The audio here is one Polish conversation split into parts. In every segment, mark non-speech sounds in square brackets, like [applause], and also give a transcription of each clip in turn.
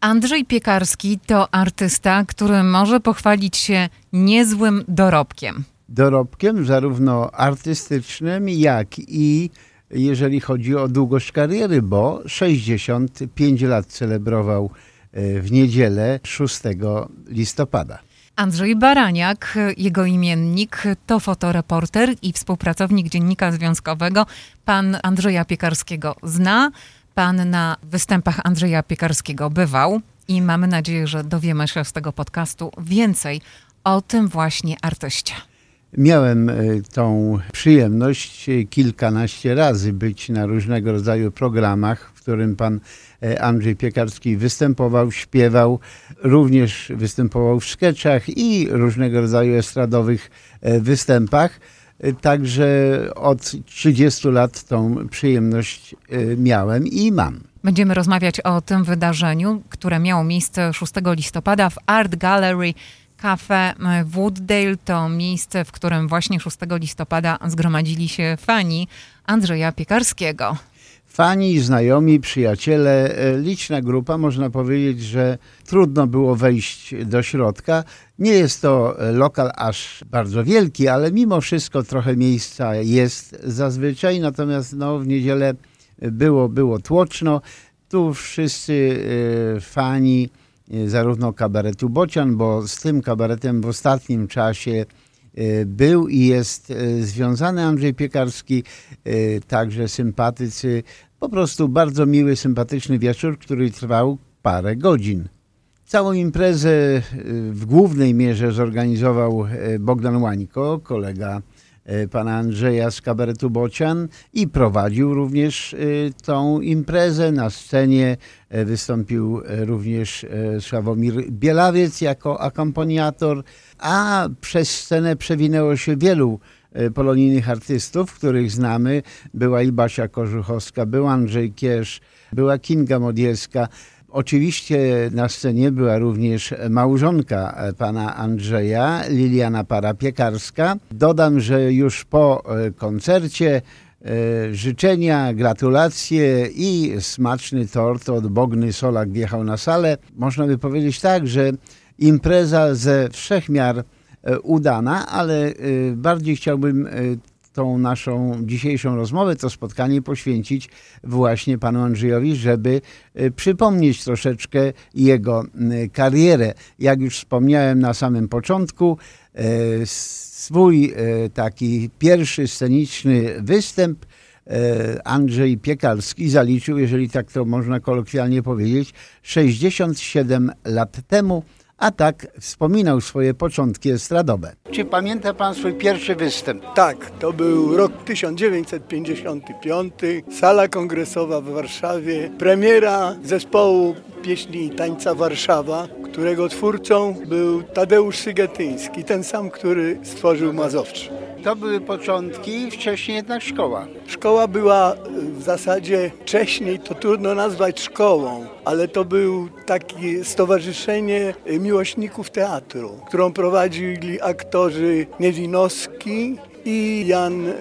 Andrzej Piekarski to artysta, który może pochwalić się niezłym dorobkiem. Dorobkiem zarówno artystycznym, jak i jeżeli chodzi o długość kariery, bo 65 lat celebrował e, w niedzielę 6 listopada. Andrzej Baraniak, jego imiennik, to fotoreporter i współpracownik Dziennika Związkowego. Pan Andrzeja Piekarskiego zna, pan na występach Andrzeja Piekarskiego bywał i mamy nadzieję, że dowiemy się z tego podcastu więcej o tym właśnie artyście. Miałem e, tą przyjemność kilkanaście razy być na różnego rodzaju programach, w którym pan e, Andrzej Piekarski występował, śpiewał, również występował w sketchach i różnego rodzaju estradowych e, występach. Także od 30 lat tą przyjemność miałem i mam. Będziemy rozmawiać o tym wydarzeniu, które miało miejsce 6 listopada w Art Gallery Cafe Wooddale. To miejsce, w którym właśnie 6 listopada zgromadzili się fani Andrzeja Piekarskiego. Fani, znajomi, przyjaciele, e, liczna grupa. Można powiedzieć, że trudno było wejść do środka. Nie jest to e, lokal aż bardzo wielki, ale mimo wszystko trochę miejsca jest zazwyczaj. Natomiast no, w niedzielę było, było tłoczno. Tu wszyscy e, fani zarówno kabaretu Bocian, bo z tym kabaretem w ostatnim czasie był i jest związany Andrzej Piekarski, także sympatycy. Po prostu bardzo miły, sympatyczny wieczór, który trwał parę godzin. Całą imprezę w głównej mierze zorganizował Bogdan Łańko, kolega E, pana Andrzeja z kabaretu Bocian i prowadził również e, tą imprezę. Na scenie e, wystąpił również Sławomir Bielawiec jako akompaniator, a przez scenę przewinęło się wielu polonijnych artystów, których znamy. Była i Basia Korzuchowska, był Andrzej Kiesz, była Kinga Modielska. Oczywiście na scenie była również małżonka pana Andrzeja, Liliana Para-Piekarska. Dodam, że już po e, koncercie e, życzenia, gratulacje i smaczny tort od Bogny Solak wjechał na salę. Można by powiedzieć tak, że impreza ze wszechmiar e, udana, ale bardziej chciałbym tą naszą dzisiejszą rozmowę, to spotkanie poświęcić właśnie panu Andrzejowi, żeby y, przypomnieć troszeczkę jego y, karierę. Jak już wspomniałem na samym początku, y, swój taki pierwszy sceniczny występ Andrzej Piekalski zaliczył, jeżeli tak to można kolokwialnie powiedzieć, 67 lat temu a tak wspominał swoje początki estradowe. Czy pamięta pan swój pierwszy występ? Tak, to był rok 1955, sala kongresowa w Warszawie, premiera zespołu pieśni i tańca Warszawa, którego twórcą był Tadeusz Sygetyński, ten sam, który stworzył Mazowsze. To były początki, wcześniej jednak szkoła. Szkoła była w zasadzie wcześniej, to trudno nazwać szkołą, ale to był takie stowarzyszenie miłośników teatru, którą prowadzili aktorzy Niewinowski i Jan y,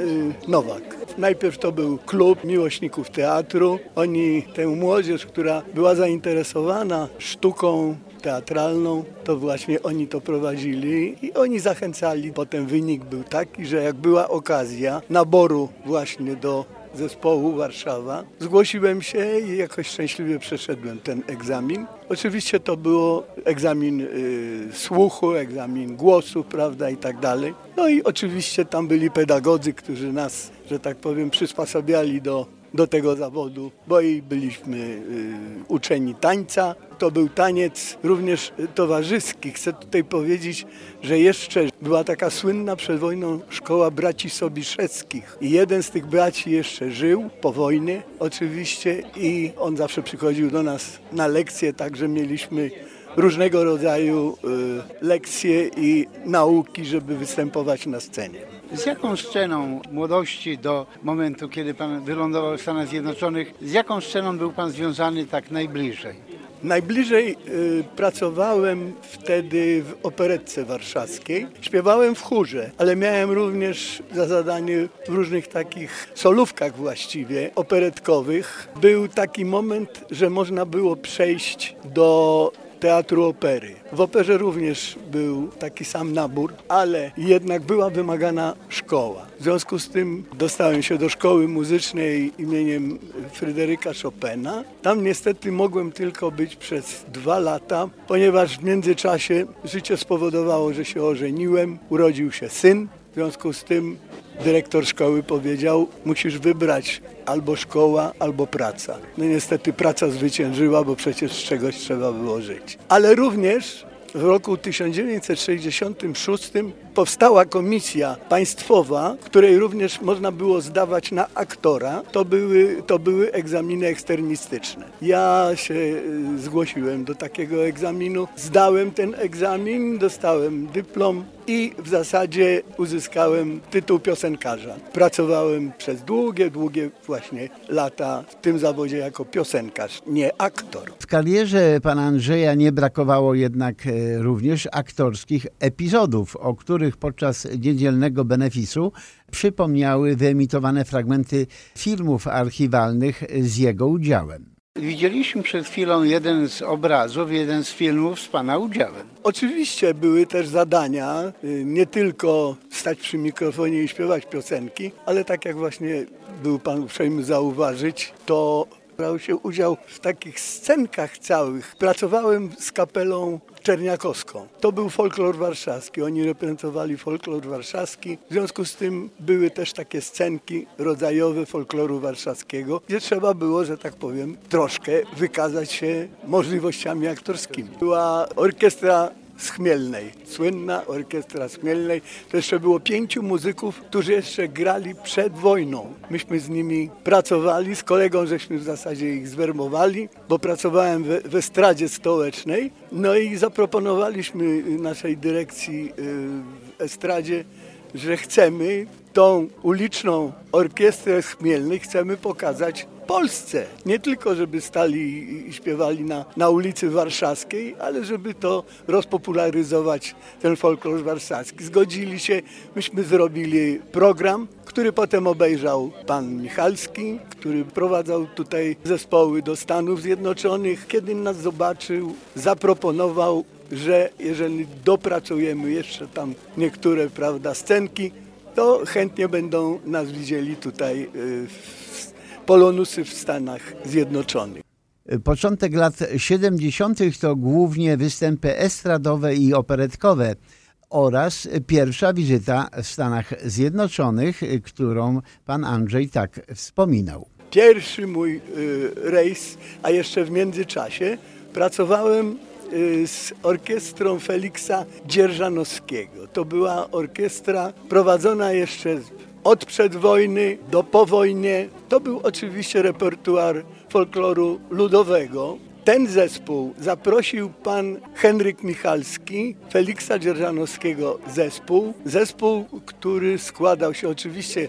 Nowak. Najpierw to był klub miłośników teatru. Oni, tę młodzież, która była zainteresowana sztuką teatralną, to właśnie oni to prowadzili i oni zachęcali. Potem wynik był taki, że jak była okazja naboru właśnie do zespołu Warszawa. Zgłosiłem się i jakoś szczęśliwie przeszedłem ten egzamin. Oczywiście to było egzamin y, słuchu, egzamin głosu, prawda i tak dalej. No i oczywiście tam byli pedagodzy, którzy nas, że tak powiem, przysposabiali do do tego zawodu, bo i byliśmy y, uczeni tańca. To był taniec również towarzyski. Chcę tutaj powiedzieć, że jeszcze była taka słynna przed wojną szkoła braci Sobiszewskich. I jeden z tych braci jeszcze żył po wojnie oczywiście i on zawsze przychodził do nas na lekcje, także mieliśmy różnego rodzaju y, lekcje i nauki, żeby występować na scenie. Z jaką sceną młodości do momentu, kiedy Pan wylądował w Stanach Zjednoczonych, z jaką sceną był Pan związany tak najbliżej? Najbliżej y, pracowałem wtedy w operetce warszawskiej. Śpiewałem w chórze, ale miałem również za zadanie w różnych takich solówkach właściwie operetkowych. Był taki moment, że można było przejść do teatru opery. W operze również był taki sam nabór, ale jednak była wymagana szkoła. W związku z tym dostałem się do szkoły muzycznej imieniem Fryderyka Chopina. Tam niestety mogłem tylko być przez dwa lata, ponieważ w międzyczasie życie spowodowało, że się ożeniłem, urodził się syn. W związku z tym dyrektor szkoły powiedział, musisz wybrać albo szkoła, albo praca. No niestety praca zwyciężyła, bo przecież z czegoś trzeba było żyć. Ale również w roku 1966 powstała komisja państwowa, której również można było zdawać na aktora. To były, to były egzaminy eksternistyczne. Ja się y, zgłosiłem do takiego egzaminu, zdałem ten egzamin, dostałem dyplom i w zasadzie uzyskałem tytuł piosenkarza. Pracowałem przez długie, długie właśnie lata w tym zawodzie jako piosenkarz, nie aktor. W karierze pana Andrzeja nie brakowało jednak e, również aktorskich epizodów, o których podczas niedzielnego benefisu przypomniały wyemitowane fragmenty filmów archiwalnych z jego udziałem. Widzieliśmy przed chwilą jeden z obrazów, jeden z filmów z Pana udziałem. Oczywiście były też zadania, y, nie tylko stać przy mikrofonie i śpiewać piosenki, ale tak jak właśnie był Pan uprzejmy zauważyć, to brał się udział w takich scenkach całych. Pracowałem z kapelą Czerniakowską. To był folklor warszawski. Oni reprezentowali folklor warszawski. W związku z tym były też takie scenki rodzajowe folkloru warszawskiego, gdzie trzeba było, że tak powiem, troszkę wykazać się możliwościami aktorskimi. Była orkiestra z Chmielnej, słynna orkiestra z Chmielnej. To jeszcze było pięciu muzyków, którzy jeszcze grali przed wojną. Myśmy z nimi pracowali, z kolegą żeśmy w zasadzie ich zwermowali, bo pracowałem w, w estradzie stołecznej. No i zaproponowaliśmy naszej dyrekcji y, w estradzie, że chcemy tą uliczną orkiestrę z Chmielnej chcemy pokazać Polsce. Nie tylko, żeby stali i śpiewali na, na ulicy Warszawskiej, ale żeby to rozpopularyzować, ten folklor warszawski. Zgodzili się, myśmy zrobili program, który potem obejrzał pan Michalski, który prowadzał tutaj zespoły do Stanów Zjednoczonych. Kiedy nas zobaczył, zaproponował, że jeżeli dopracujemy jeszcze tam niektóre prawda, scenki, to chętnie będą nas widzieli tutaj y, w Polonusy w Stanach Zjednoczonych. Początek lat 70. to głównie występy estradowe i operetkowe oraz pierwsza wizyta w Stanach Zjednoczonych, którą pan Andrzej tak wspominał. Pierwszy mój y, rejs, a jeszcze w międzyczasie pracowałem y, z orkiestrą Feliksa Dzierżanowskiego. To była orkiestra prowadzona jeszcze od przedwojny do po wojnie. To był oczywiście repertuar folkloru ludowego. Ten zespół zaprosił pan Henryk Michalski, Feliksa Dzierżanowskiego zespół. Zespół, który składał się oczywiście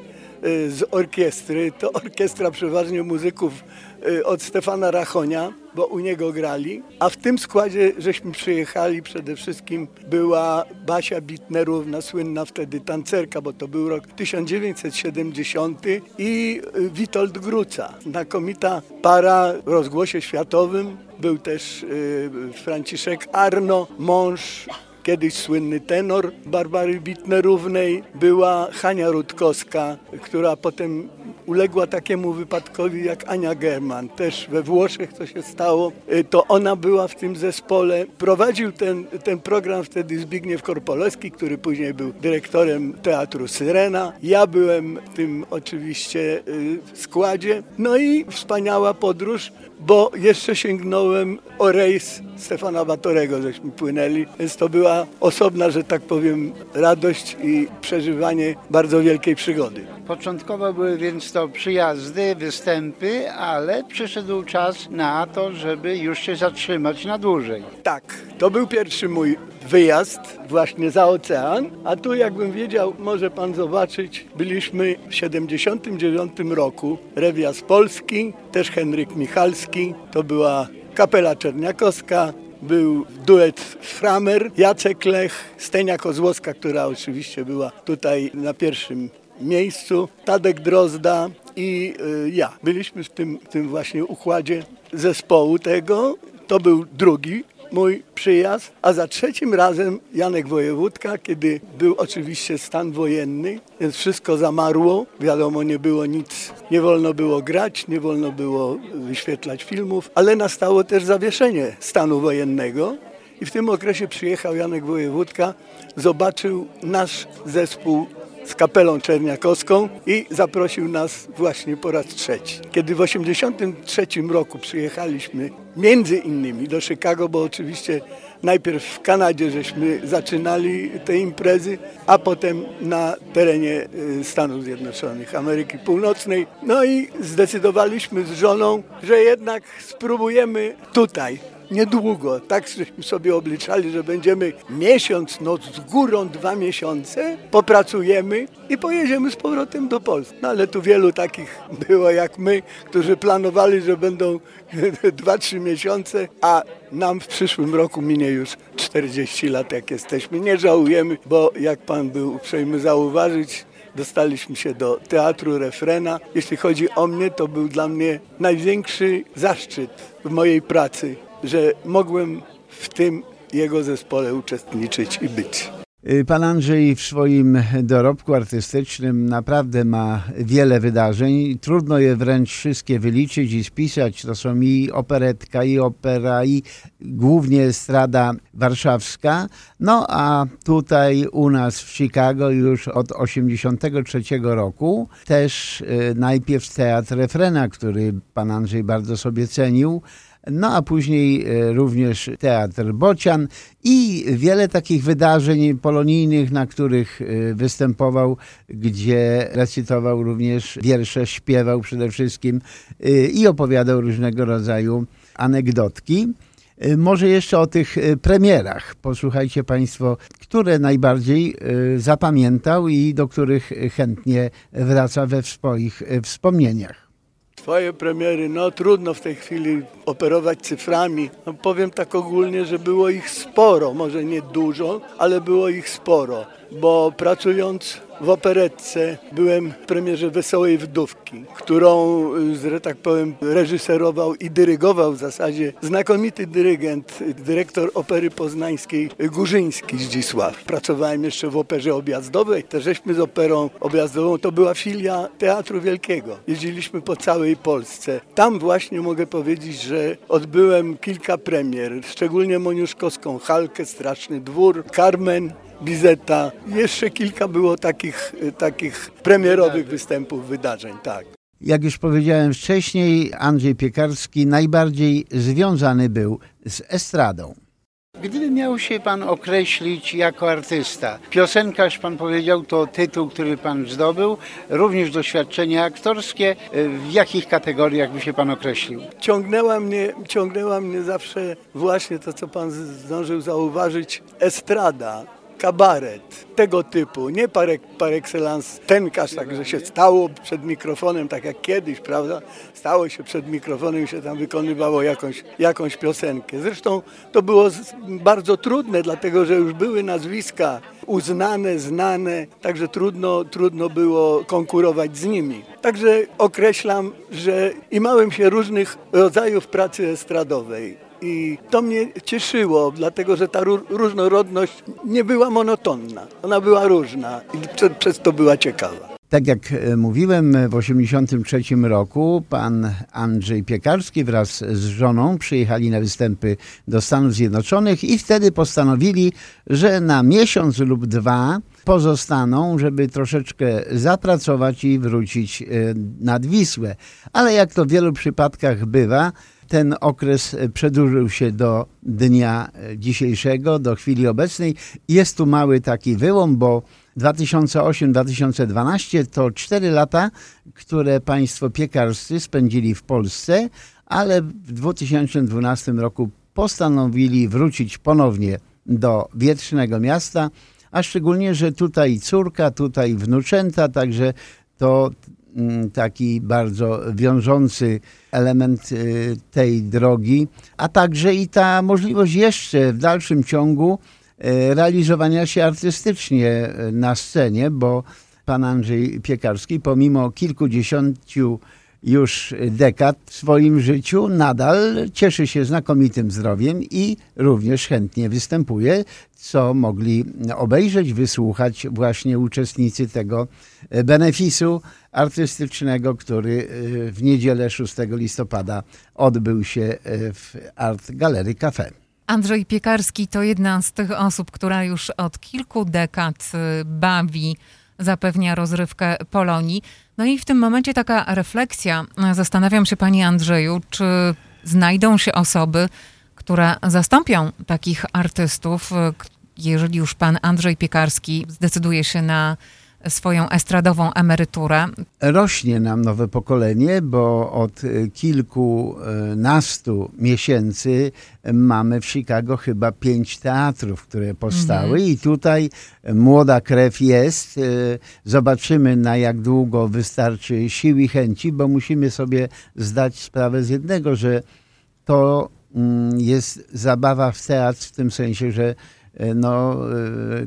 z orkiestry. To orkiestra przeważnie muzyków y, od Stefana Rachonia, bo u niego grali. A w tym składzie żeśmy przyjechali przede wszystkim była Basia Bitnerówna, słynna wtedy tancerka, bo to był rok 1970 i y, Witold Gruca, znakomita para w rozgłosie światowym. Był też y, Franciszek Arno, mąż kiedyś słynny tenor Barbary Bitnerównej, była Hania Rutkowska, która potem uległa takiemu wypadkowi jak Ania German. Też we Włoszech to się stało. Y, To ona była w tym zespole. Prowadził ten, ten program wtedy Zbigniew Korpolewski, który później był dyrektorem Teatru Syrena. Ja byłem w tym oczywiście y, składzie. No i wspaniała podróż, bo jeszcze sięgnąłem o rejs Stefana Batorego, żeśmy płynęli, więc to była osobna, że tak powiem, radość i przeżywanie bardzo wielkiej przygody. Początkowo były więc to przyjazdy, występy, ale przyszedł czas na to, żeby już się zatrzymać na dłużej. Tak, to był pierwszy mój wyjazd właśnie za ocean, a tu jakbym wiedział, może pan zobaczyć, byliśmy w 79 roku, Rewias Polski, też Henryk Michalski, to była kapela Czerniakowska, był duet Framer, Jacek Lech, Stenia Kozłowska, która oczywiście była tutaj na pierwszym miejscu, Tadek Drozda i y, ja. Byliśmy w tym, w tym właśnie układzie zespołu tego. To był drugi mój przyjazd, a za trzecim razem Janek Wojewódka, kiedy był oczywiście stan wojenny, więc wszystko zamarło, wiadomo nie było nic, nie wolno było grać, nie wolno było wyświetlać filmów, ale nastało też zawieszenie stanu wojennego. I w tym okresie przyjechał Janek Wojewódka, zobaczył nasz zespół z kapelą czerniakowską i zaprosił nas właśnie po raz trzeci. Kiedy w 1983 roku przyjechaliśmy między innymi do Chicago, bo oczywiście najpierw w Kanadzie żeśmy zaczynali te imprezy, a potem na terenie y, Stanów Zjednoczonych, Ameryki Północnej. No i zdecydowaliśmy z żoną, że jednak spróbujemy tutaj niedługo. Tak żeśmy sobie obliczali, że będziemy miesiąc, no z górą dwa miesiące, popracujemy i pojedziemy z powrotem do Polski. No ale tu wielu takich było jak my, którzy planowali, że będą [laughs] dwa, trzy miesiące, a nam w przyszłym roku minie już 40 lat, jak jesteśmy. Nie żałujemy, bo jak pan był uprzejmy zauważyć, dostaliśmy się do teatru refrena. Jeśli chodzi o mnie, to był dla mnie największy zaszczyt w mojej pracy że mogłem w tym jego zespole uczestniczyć i być. Y, pan Andrzej w swoim dorobku artystycznym naprawdę ma wiele wydarzeń. Trudno je wręcz wszystkie wyliczyć i spisać. To są i operetka, i opera, i głównie strada warszawska. No a tutaj u nas w Chicago już od 1983 roku też y, najpierw teatr refrena, który pan Andrzej bardzo sobie cenił, no a później e, również Teatr Bocian i wiele takich wydarzeń polonijnych, na których e, występował, gdzie recytował również wiersze, śpiewał przede wszystkim e, i opowiadał różnego rodzaju anegdotki. Może jeszcze o tych premierach. Posłuchajcie Państwo, które najbardziej zapamiętał i do których chętnie wraca we swoich wspomnieniach. Twoje premiery, no trudno w tej chwili operować cyframi. No, powiem tak ogólnie, że było ich sporo, może nie dużo, ale było ich sporo, bo pracując w operetce byłem w premierze Wesołej Wdówki, którą, że tak powiem, reżyserował i dyrygował w zasadzie znakomity dyrygent, dyrektor Opery Poznańskiej Górzyński Zdzisław. Pracowałem jeszcze w Operze Objazdowej, też żeśmy z Operą Objazdową, to była filia Teatru Wielkiego. Jeździliśmy po całej Polsce. Tam właśnie mogę powiedzieć, że odbyłem kilka premier, szczególnie Moniuszkowską, Halkę, Straszny Dwór, Carmen, Bizeta. Jeszcze kilka było takich, takich premierowych występów, wydarzeń, tak. Jak już powiedziałem wcześniej, Andrzej Piekarski najbardziej związany był z estradą. Gdyby miał się Pan określić jako artysta, piosenkarz Pan powiedział to tytuł, który Pan zdobył, również doświadczenie aktorskie, w jakich kategoriach by się Pan określił? Ciągnęła mnie, ciągnęła mnie zawsze właśnie to, co Pan zdążył zauważyć, estrada kabaret tego typu, nie par, par excellence tenkarz, tak, że się stało przed mikrofonem, tak jak kiedyś, prawda? Stało się przed mikrofonem i się tam wykonywało jakąś, jakąś piosenkę. Zresztą to było bardzo trudne, dlatego że już były nazwiska uznane, znane, także trudno, trudno było konkurować z nimi. Także określam, że imałem się różnych rodzajów pracy estradowej i to mnie cieszyło, dlatego że ta różnorodność nie była monotonna. Ona była różna i przez to była ciekawa. Tak jak e, mówiłem, w 1983 roku pan Andrzej Piekarski wraz z żoną przyjechali na występy do Stanów Zjednoczonych i wtedy postanowili, że na miesiąc lub dwa pozostaną, żeby troszeczkę zapracować i wrócić e, nad Wisłę. Ale jak to w wielu przypadkach bywa, ten okres przedłużył się do dnia dzisiejszego, do chwili obecnej. Jest tu mały taki wyłom, bo 2008-2012 to 4 lata, które państwo piekarscy spędzili w Polsce, ale w 2012 roku postanowili wrócić ponownie do wietrznego miasta, a szczególnie, że tutaj córka, tutaj wnuczęta, także to taki bardzo wiążący element y, tej drogi, a także i ta możliwość jeszcze w dalszym ciągu y, realizowania się artystycznie y, na scenie, bo pan Andrzej Piekarski pomimo kilkudziesięciu już dekad w swoim życiu nadal cieszy się znakomitym zdrowiem i również chętnie występuje, co mogli obejrzeć, wysłuchać właśnie uczestnicy tego benefisu artystycznego, który w niedzielę 6 listopada odbył się w Art Gallery Cafe. Andrzej Piekarski to jedna z tych osób, która już od kilku dekad bawi zapewnia rozrywkę Polonii. No i w tym momencie taka refleksja. Zastanawiam się, Panie Andrzeju, czy znajdą się osoby, które zastąpią takich artystów, jeżeli już Pan Andrzej Piekarski zdecyduje się na swoją estradową emeryturę. Rośnie nam nowe pokolenie, bo od kilkunastu miesięcy mamy w Chicago chyba pięć teatrów, które powstały mhm. i tutaj młoda krew jest. Zobaczymy na jak długo wystarczy sił i chęci, bo musimy sobie zdać sprawę z jednego, że to mm, jest zabawa w teatr w tym sensie, że no,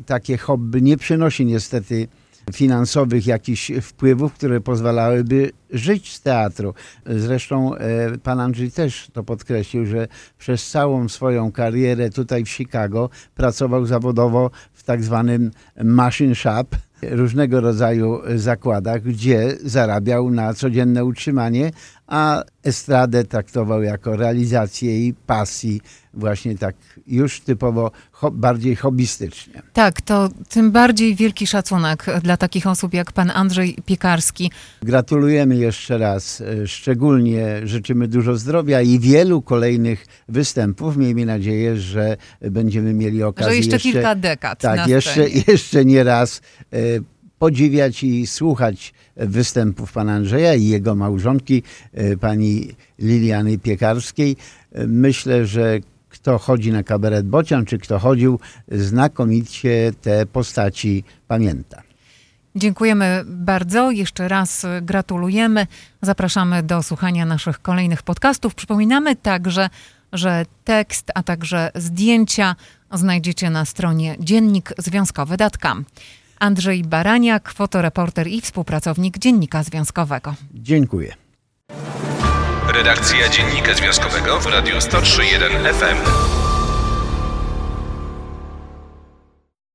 takie hobby nie przynosi niestety finansowych jakichś wpływów, które pozwalałyby żyć z teatru. Zresztą e, pan Andrzej też to podkreślił, że przez całą swoją karierę tutaj w Chicago pracował zawodowo w tak zwanym machine shop, różnego rodzaju zakładach, gdzie zarabiał na codzienne utrzymanie, a estradę traktował jako realizację jej pasji, właśnie tak już typowo ho bardziej hobbystycznie. Tak, to tym bardziej wielki szacunek dla takich osób jak pan Andrzej Piekarski. Gratulujemy jeszcze raz, e, szczególnie życzymy dużo zdrowia i wielu kolejnych występów. Miejmy nadzieję, że będziemy mieli okazję że jeszcze, jeszcze kilka dekad. Tak, jeszcze, jeszcze nie raz e, podziwiać i słuchać występów pana Andrzeja i jego małżonki, e, pani Liliany Piekarskiej. Myślę, że kto chodzi na kabaret Bocian, czy kto chodził, znakomicie te postaci pamięta. Dziękujemy bardzo. Jeszcze raz gratulujemy. Zapraszamy do słuchania naszych kolejnych podcastów. Przypominamy także, że tekst, a także zdjęcia znajdziecie na stronie dziennikzwiązkowy.com. Andrzej Baraniak, fotoreporter i współpracownik Dziennika Związkowego. Dziękuję. Redakcja Dziennika Związkowego w Radiu 103.1 FM.